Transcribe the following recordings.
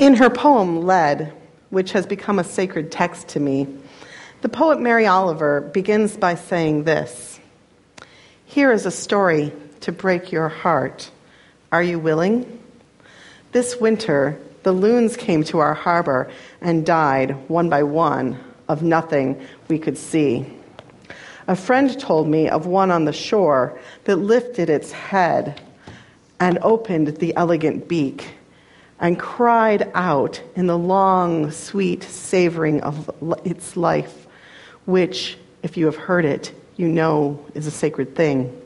In her poem, Lead, which has become a sacred text to me, the poet Mary Oliver begins by saying this Here is a story to break your heart. Are you willing? This winter, the loons came to our harbor and died one by one of nothing we could see. A friend told me of one on the shore that lifted its head and opened the elegant beak and cried out in the long, sweet savoring of its life, which, if you have heard it, you know is a sacred thing,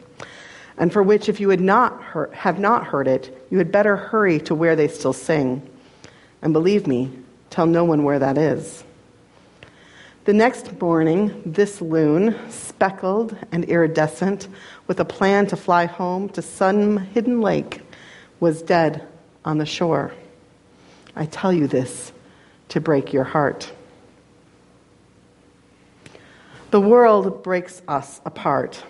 and for which, if you had not heard, have not heard it, you had better hurry to where they still sing. And believe me, tell no one where that is. The next morning, this loon, speckled and iridescent, with a plan to fly home to some hidden lake, was dead on the shore. I tell you this to break your heart. The world breaks us apart.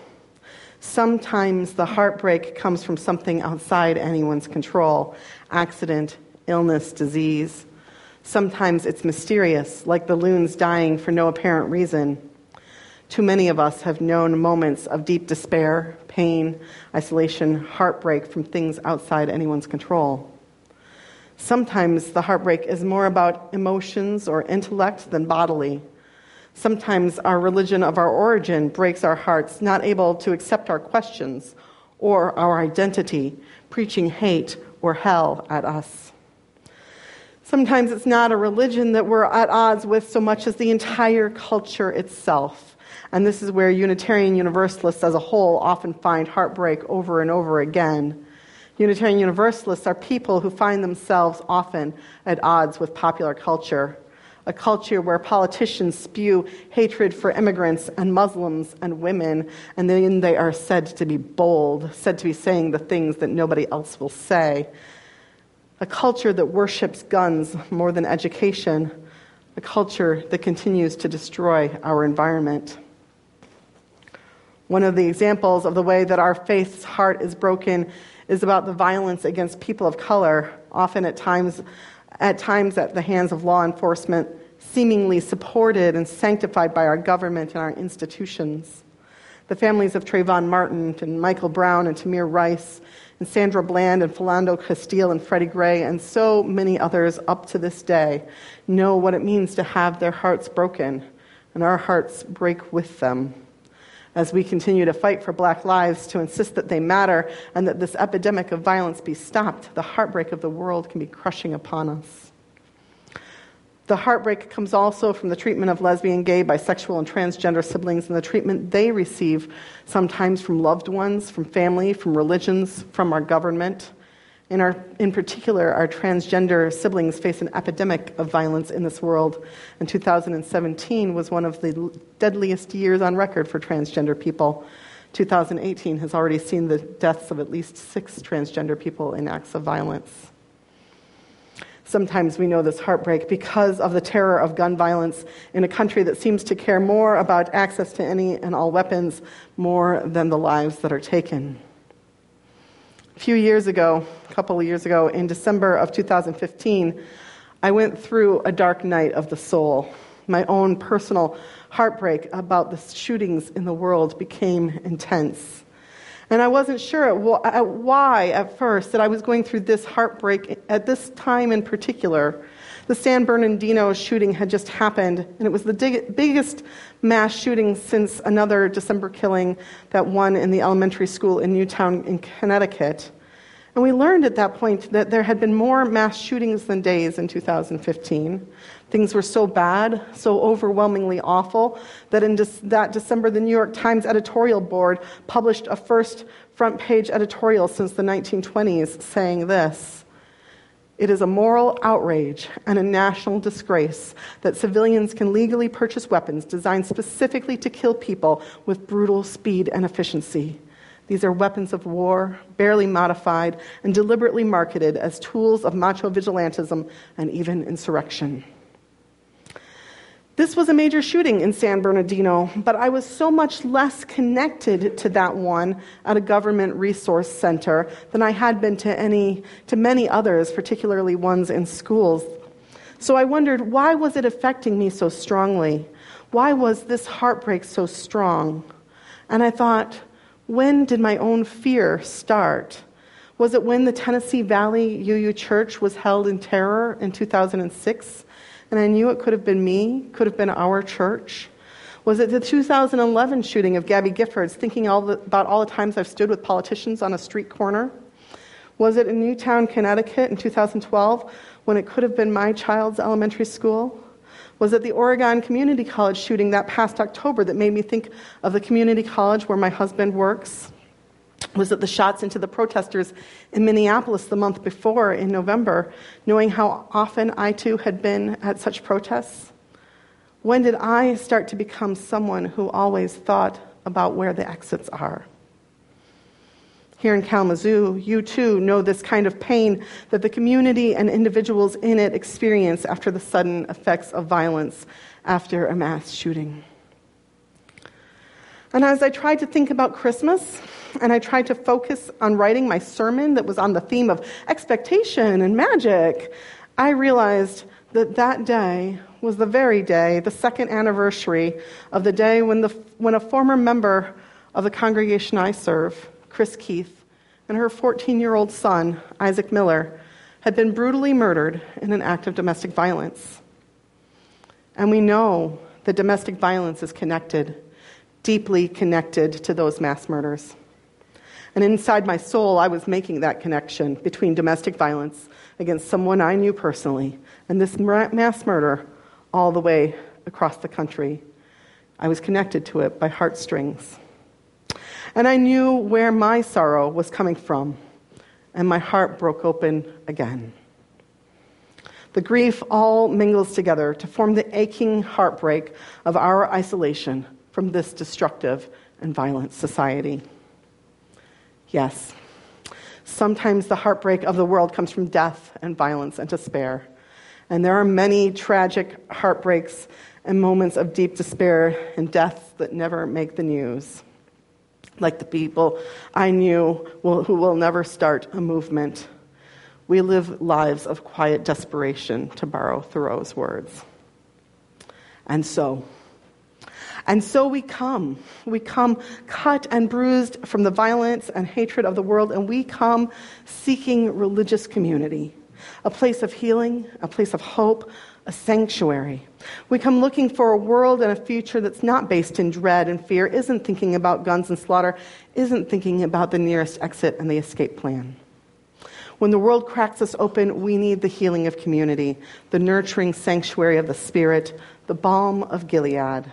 Sometimes the heartbreak comes from something outside anyone's control accident, illness, disease. Sometimes it's mysterious, like the loons dying for no apparent reason. Too many of us have known moments of deep despair, pain, isolation, heartbreak from things outside anyone's control. Sometimes the heartbreak is more about emotions or intellect than bodily. Sometimes our religion of our origin breaks our hearts, not able to accept our questions or our identity, preaching hate or hell at us. Sometimes it's not a religion that we're at odds with so much as the entire culture itself. And this is where Unitarian Universalists as a whole often find heartbreak over and over again. Unitarian Universalists are people who find themselves often at odds with popular culture, a culture where politicians spew hatred for immigrants and Muslims and women, and then they are said to be bold, said to be saying the things that nobody else will say. A culture that worships guns more than education, a culture that continues to destroy our environment. One of the examples of the way that our faith's heart is broken is about the violence against people of color, often at times, at times at the hands of law enforcement, seemingly supported and sanctified by our government and our institutions. The families of Trayvon Martin and Michael Brown and Tamir Rice and Sandra Bland and Philando Castile and Freddie Gray and so many others up to this day know what it means to have their hearts broken, and our hearts break with them as we continue to fight for black lives, to insist that they matter, and that this epidemic of violence be stopped, the heartbreak of the world can be crushing upon us. The heartbreak comes also from the treatment of lesbian, gay, bisexual, and transgender siblings and the treatment they receive, sometimes from loved ones, from family, from religions, from our government. In, our, in particular, our transgender siblings face an epidemic of violence in this world, and 2017 was one of the deadliest years on record for transgender people. 2018 has already seen the deaths of at least six transgender people in acts of violence. Sometimes we know this heartbreak because of the terror of gun violence in a country that seems to care more about access to any and all weapons more than the lives that are taken. A few years ago, a couple of years ago, in December of 2015, I went through a dark night of the soul. My own personal heartbreak about the shootings in the world became intense. And I wasn't sure at why at first that I was going through this heartbreak at this time in particular. The San Bernardino shooting had just happened, and it was the dig- biggest mass shooting since another December killing, that one in the elementary school in Newtown in Connecticut. And we learned at that point that there had been more mass shootings than days in 2015. Things were so bad, so overwhelmingly awful, that in de- that December, the New York Times editorial board published a first front page editorial since the 1920s saying this it is a moral outrage and a national disgrace that civilians can legally purchase weapons designed specifically to kill people with brutal speed and efficiency. These are weapons of war, barely modified, and deliberately marketed as tools of macho vigilantism and even insurrection. This was a major shooting in San Bernardino, but I was so much less connected to that one at a government resource center than I had been to any to many others, particularly ones in schools. So I wondered why was it affecting me so strongly? Why was this heartbreak so strong? And I thought, when did my own fear start? Was it when the Tennessee Valley UU Church was held in terror in 2006? And I knew it could have been me, could have been our church. Was it the 2011 shooting of Gabby Giffords, thinking all the, about all the times I've stood with politicians on a street corner? Was it in Newtown, Connecticut in 2012 when it could have been my child's elementary school? Was it the Oregon Community College shooting that past October that made me think of the community college where my husband works? Was it the shots into the protesters in Minneapolis the month before in November, knowing how often I too had been at such protests? When did I start to become someone who always thought about where the exits are? Here in Kalamazoo, you too know this kind of pain that the community and individuals in it experience after the sudden effects of violence after a mass shooting. And as I tried to think about Christmas, and I tried to focus on writing my sermon that was on the theme of expectation and magic, I realized that that day was the very day, the second anniversary of the day when, the, when a former member of the congregation I serve, Chris Keith, and her 14 year old son, Isaac Miller, had been brutally murdered in an act of domestic violence. And we know that domestic violence is connected, deeply connected to those mass murders. And inside my soul, I was making that connection between domestic violence against someone I knew personally and this mass murder all the way across the country. I was connected to it by heartstrings. And I knew where my sorrow was coming from, and my heart broke open again. The grief all mingles together to form the aching heartbreak of our isolation from this destructive and violent society. Yes. Sometimes the heartbreak of the world comes from death and violence and despair. And there are many tragic heartbreaks and moments of deep despair and death that never make the news. Like the people I knew who will never start a movement. We live lives of quiet desperation, to borrow Thoreau's words. And so, and so we come. We come cut and bruised from the violence and hatred of the world, and we come seeking religious community, a place of healing, a place of hope, a sanctuary. We come looking for a world and a future that's not based in dread and fear, isn't thinking about guns and slaughter, isn't thinking about the nearest exit and the escape plan. When the world cracks us open, we need the healing of community, the nurturing sanctuary of the Spirit, the balm of Gilead.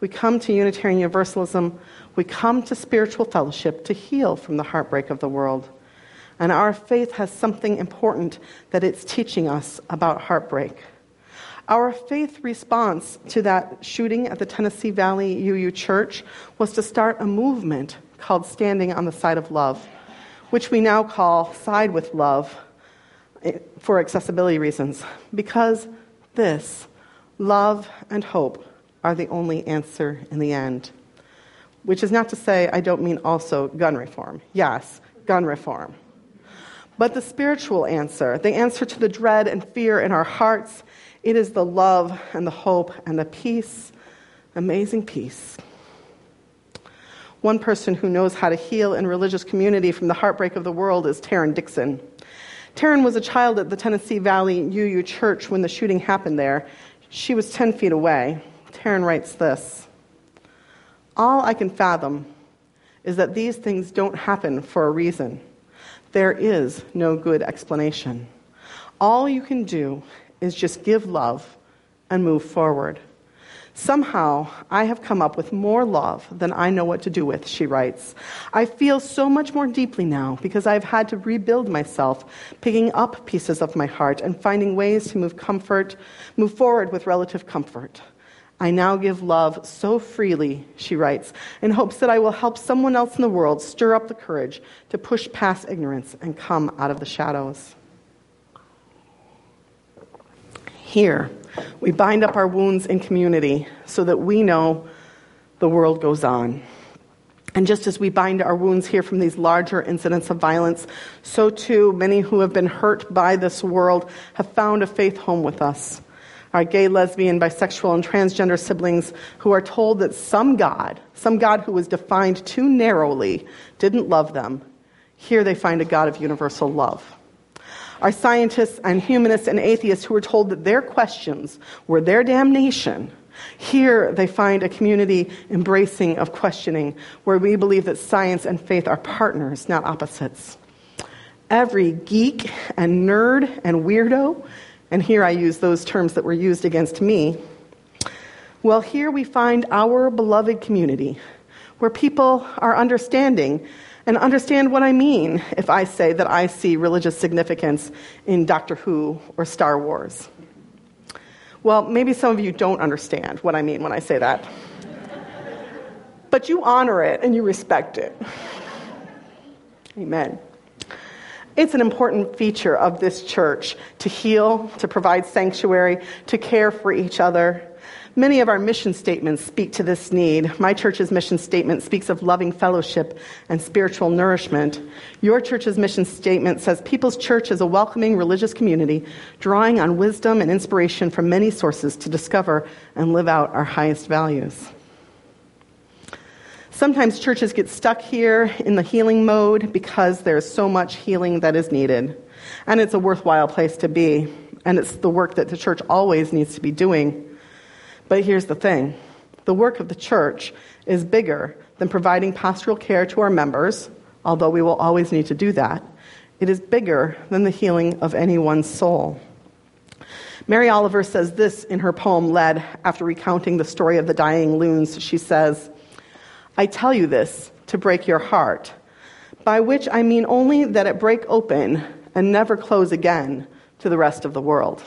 We come to Unitarian Universalism. We come to spiritual fellowship to heal from the heartbreak of the world. And our faith has something important that it's teaching us about heartbreak. Our faith response to that shooting at the Tennessee Valley UU Church was to start a movement called Standing on the Side of Love, which we now call Side with Love eh, for accessibility reasons, because this, love and hope, are the only answer in the end. Which is not to say I don't mean also gun reform. Yes, gun reform. But the spiritual answer, the answer to the dread and fear in our hearts, it is the love and the hope and the peace, amazing peace. One person who knows how to heal in religious community from the heartbreak of the world is Taryn Dixon. Taryn was a child at the Tennessee Valley UU Church when the shooting happened there. She was 10 feet away. Taryn writes this All I can fathom is that these things don't happen for a reason. There is no good explanation. All you can do is just give love and move forward. Somehow, I have come up with more love than I know what to do with, she writes. I feel so much more deeply now because I've had to rebuild myself, picking up pieces of my heart and finding ways to move comfort, move forward with relative comfort. I now give love so freely, she writes, in hopes that I will help someone else in the world stir up the courage to push past ignorance and come out of the shadows. Here, We bind up our wounds in community so that we know the world goes on. And just as we bind our wounds here from these larger incidents of violence, so too many who have been hurt by this world have found a faith home with us. Our gay, lesbian, bisexual, and transgender siblings who are told that some God, some God who was defined too narrowly, didn't love them. Here they find a God of universal love. Our scientists and humanists and atheists who were told that their questions were their damnation here they find a community embracing of questioning, where we believe that science and faith are partners, not opposites. Every geek and nerd and weirdo, and here I use those terms that were used against me, well, here we find our beloved community, where people are understanding and understand what I mean if I say that I see religious significance in Doctor Who or Star Wars. Well, maybe some of you don't understand what I mean when I say that. but you honor it and you respect it. Amen. It's an important feature of this church to heal, to provide sanctuary, to care for each other, Many of our mission statements speak to this need. My church's mission statement speaks of loving fellowship and spiritual nourishment. Your church's mission statement says People's Church is a welcoming religious community drawing on wisdom and inspiration from many sources to discover and live out our highest values. Sometimes churches get stuck here in the healing mode because there's so much healing that is needed. And it's a worthwhile place to be. And it's the work that the church always needs to be doing. But here's the thing the work of the church is bigger than providing pastoral care to our members, although we will always need to do that. It is bigger than the healing of anyone's soul. Mary Oliver says this in her poem Lead after recounting the story of the dying loons. She says, I tell you this to break your heart, by which I mean only that it break open and never close again to the rest of the world.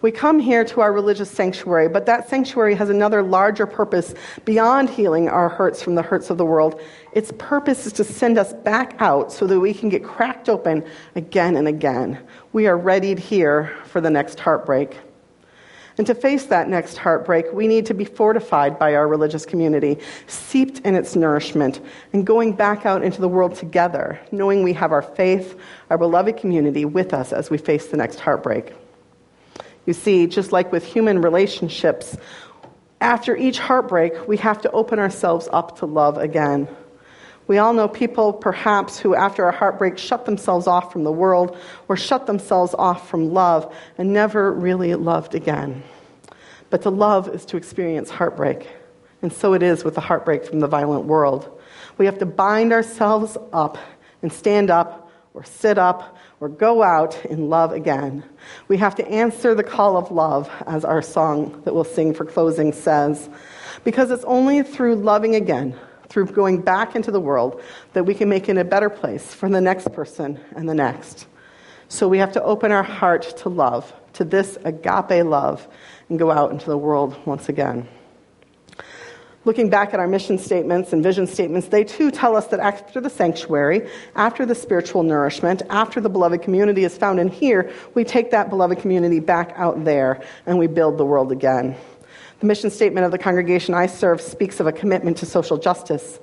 We come here to our religious sanctuary, but that sanctuary has another larger purpose beyond healing our hurts from the hurts of the world. Its purpose is to send us back out so that we can get cracked open again and again. We are readied here for the next heartbreak. And to face that next heartbreak, we need to be fortified by our religious community, seeped in its nourishment, and going back out into the world together, knowing we have our faith, our beloved community with us as we face the next heartbreak. You see, just like with human relationships, after each heartbreak, we have to open ourselves up to love again. We all know people, perhaps, who after a heartbreak shut themselves off from the world or shut themselves off from love and never really loved again. But to love is to experience heartbreak. And so it is with the heartbreak from the violent world. We have to bind ourselves up and stand up or sit up or go out in love again. We have to answer the call of love, as our song that we'll sing for closing says, because it's only through loving again, through going back into the world, that we can make it a better place for the next person and the next. So we have to open our heart to love, to this agape love, and go out into the world once again. Looking back at our mission statements and vision statements, they too tell us that after the sanctuary, after the spiritual nourishment, after the beloved community is found in here, we take that beloved community back out there and we build the world again. The mission statement of the congregation I serve speaks of a commitment to social justice.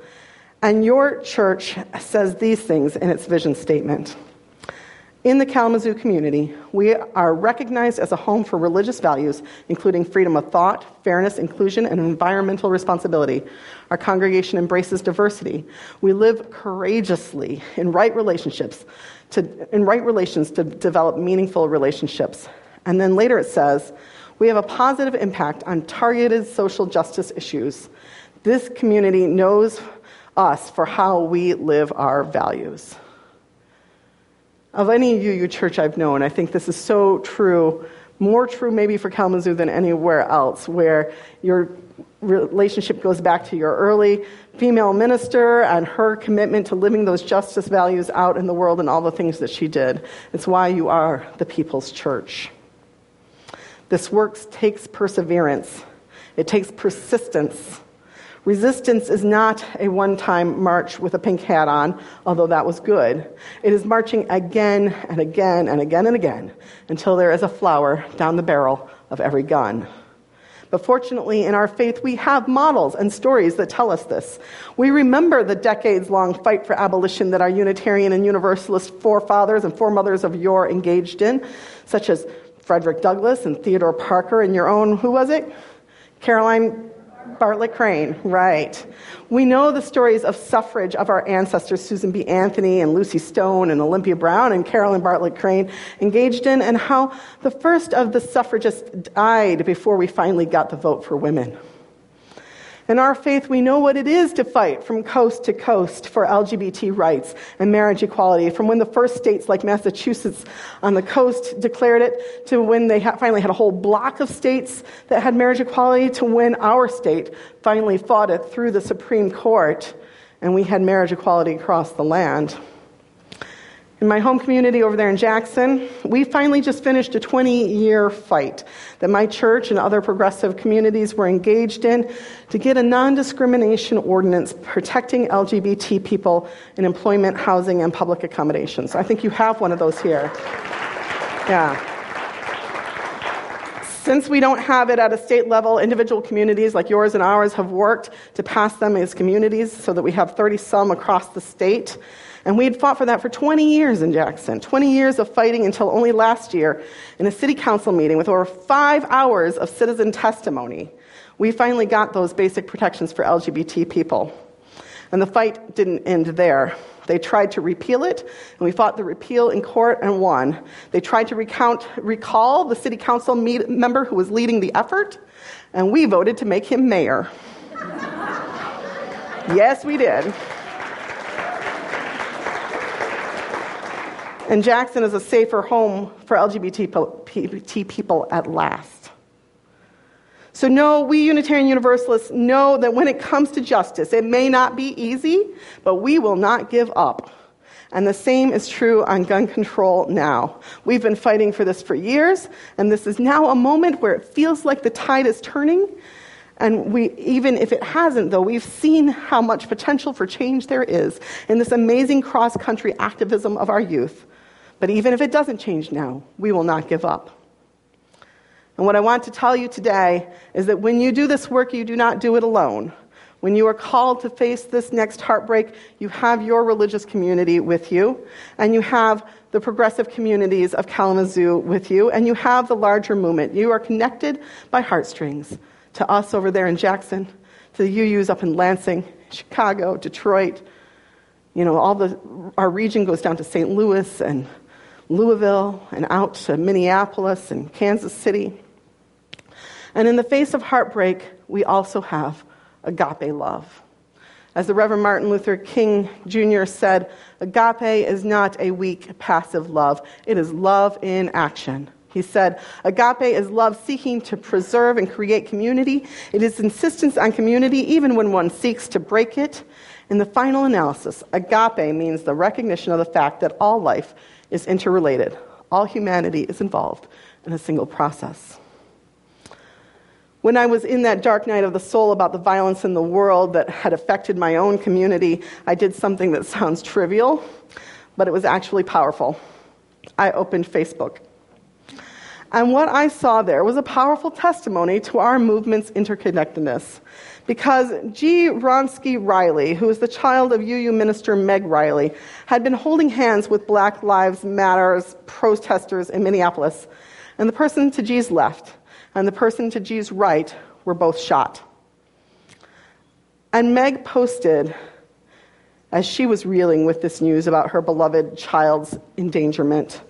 And your church says these things in its vision statement. In the Kalamazoo community, we are recognized as a home for religious values, including freedom of thought, fairness, inclusion, and environmental responsibility. Our congregation embraces diversity. We live courageously in right relationships, to, in right relations to develop meaningful relationships. And then later it says, we have a positive impact on targeted social justice issues. This community knows us for how we live our values. Of any UU church I've known, I think this is so true, more true maybe for Kalamazoo than anywhere else, where your relationship goes back to your early female minister and her commitment to living those justice values out in the world and all the things that she did. It's why you are the people's church. This work takes perseverance, it takes persistence. Resistance is not a one time march with a pink hat on, although that was good. It is marching again and again and again and again until there is a flower down the barrel of every gun. But fortunately, in our faith, we have models and stories that tell us this. We remember the decades long fight for abolition that our Unitarian and Universalist forefathers and foremothers of yore engaged in, such as Frederick Douglass and Theodore Parker and your own, who was it? Caroline Bartlett Crane, right. We know the stories of suffrage of our ancestors, Susan B. Anthony and Lucy Stone and Olympia Brown and Caroline Bartlett Crane, engaged in, and how the first of the suffragists died before we finally got the vote for women. In our faith, we know what it is to fight from coast to coast for LGBT rights and marriage equality, from when the first states like Massachusetts on the coast declared it, to when they finally had a whole block of states that had marriage equality, to when our state finally fought it through the Supreme Court and we had marriage equality across the land. In my home community over there in Jackson, we finally just finished a 20 year fight that my church and other progressive communities were engaged in to get a non discrimination ordinance protecting LGBT people in employment, housing, and public accommodations. I think you have one of those here. Yeah. Since we don't have it at a state level, individual communities like yours and ours have worked to pass them as communities so that we have 30 some across the state. And we had fought for that for 20 years in Jackson, 20 years of fighting until only last year, in a city council meeting with over five hours of citizen testimony, we finally got those basic protections for LGBT people. And the fight didn't end there. They tried to repeal it, and we fought the repeal in court and won. They tried to recount, recall the city council meet, member who was leading the effort, and we voted to make him mayor. yes, we did. And Jackson is a safer home for LGBT people at last. So, no, we Unitarian Universalists know that when it comes to justice, it may not be easy, but we will not give up. And the same is true on gun control now. We've been fighting for this for years, and this is now a moment where it feels like the tide is turning. And we, even if it hasn't, though, we've seen how much potential for change there is in this amazing cross country activism of our youth. But even if it doesn't change now, we will not give up. And what I want to tell you today is that when you do this work, you do not do it alone. When you are called to face this next heartbreak, you have your religious community with you, and you have the progressive communities of Kalamazoo with you, and you have the larger movement. You are connected by heartstrings to us over there in Jackson, to the UUs up in Lansing, Chicago, Detroit. You know, all the, our region goes down to St. Louis and Louisville and out to Minneapolis and Kansas City. And in the face of heartbreak, we also have agape love. As the Reverend Martin Luther King Jr. said, agape is not a weak, passive love, it is love in action. He said, Agape is love seeking to preserve and create community. It is insistence on community even when one seeks to break it. In the final analysis, agape means the recognition of the fact that all life is interrelated. All humanity is involved in a single process. When I was in that dark night of the soul about the violence in the world that had affected my own community, I did something that sounds trivial, but it was actually powerful. I opened Facebook. And what I saw there was a powerful testimony to our movement's interconnectedness. Because G. Ronsky Riley, who is the child of UU minister Meg Riley, had been holding hands with Black Lives Matters protesters in Minneapolis. And the person to G's left and the person to G's right were both shot. And Meg posted, as she was reeling with this news about her beloved child's endangerment,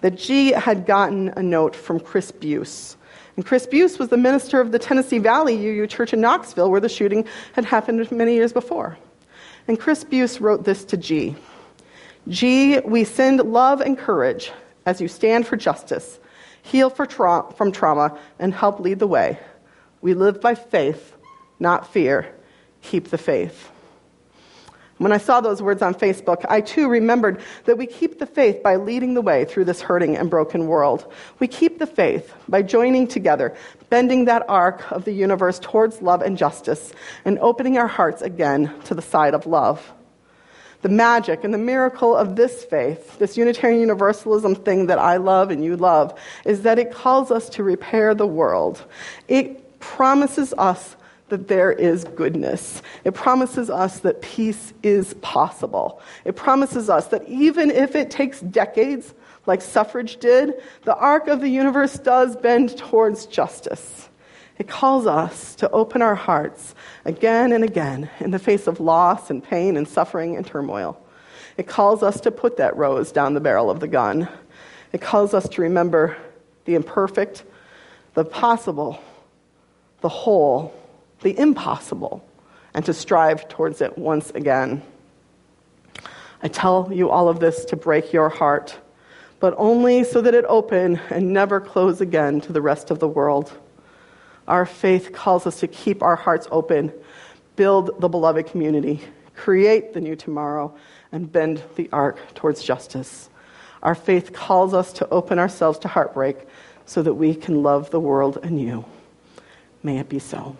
that G had gotten a note from Chris Buice. And Chris Buice was the minister of the Tennessee Valley UU Church in Knoxville, where the shooting had happened many years before. And Chris Buice wrote this to G G, we send love and courage as you stand for justice, heal tra- from trauma, and help lead the way. We live by faith, not fear. Keep the faith. When I saw those words on Facebook, I too remembered that we keep the faith by leading the way through this hurting and broken world. We keep the faith by joining together, bending that arc of the universe towards love and justice, and opening our hearts again to the side of love. The magic and the miracle of this faith, this Unitarian Universalism thing that I love and you love, is that it calls us to repair the world. It promises us that there is goodness. It promises us that peace is possible. It promises us that even if it takes decades, like suffrage did, the arc of the universe does bend towards justice. It calls us to open our hearts again and again in the face of loss and pain and suffering and turmoil. It calls us to put that rose down the barrel of the gun. It calls us to remember the imperfect, the possible, the whole, the impossible, and to strive towards it once again. I tell you all of this to break your heart, but only so that it open and never close again to the rest of the world. Our faith calls us to keep our hearts open, build the beloved community, create the new tomorrow, and bend the arc towards justice. Our faith calls us to open ourselves to heartbreak so that we can love the world anew. May it be so.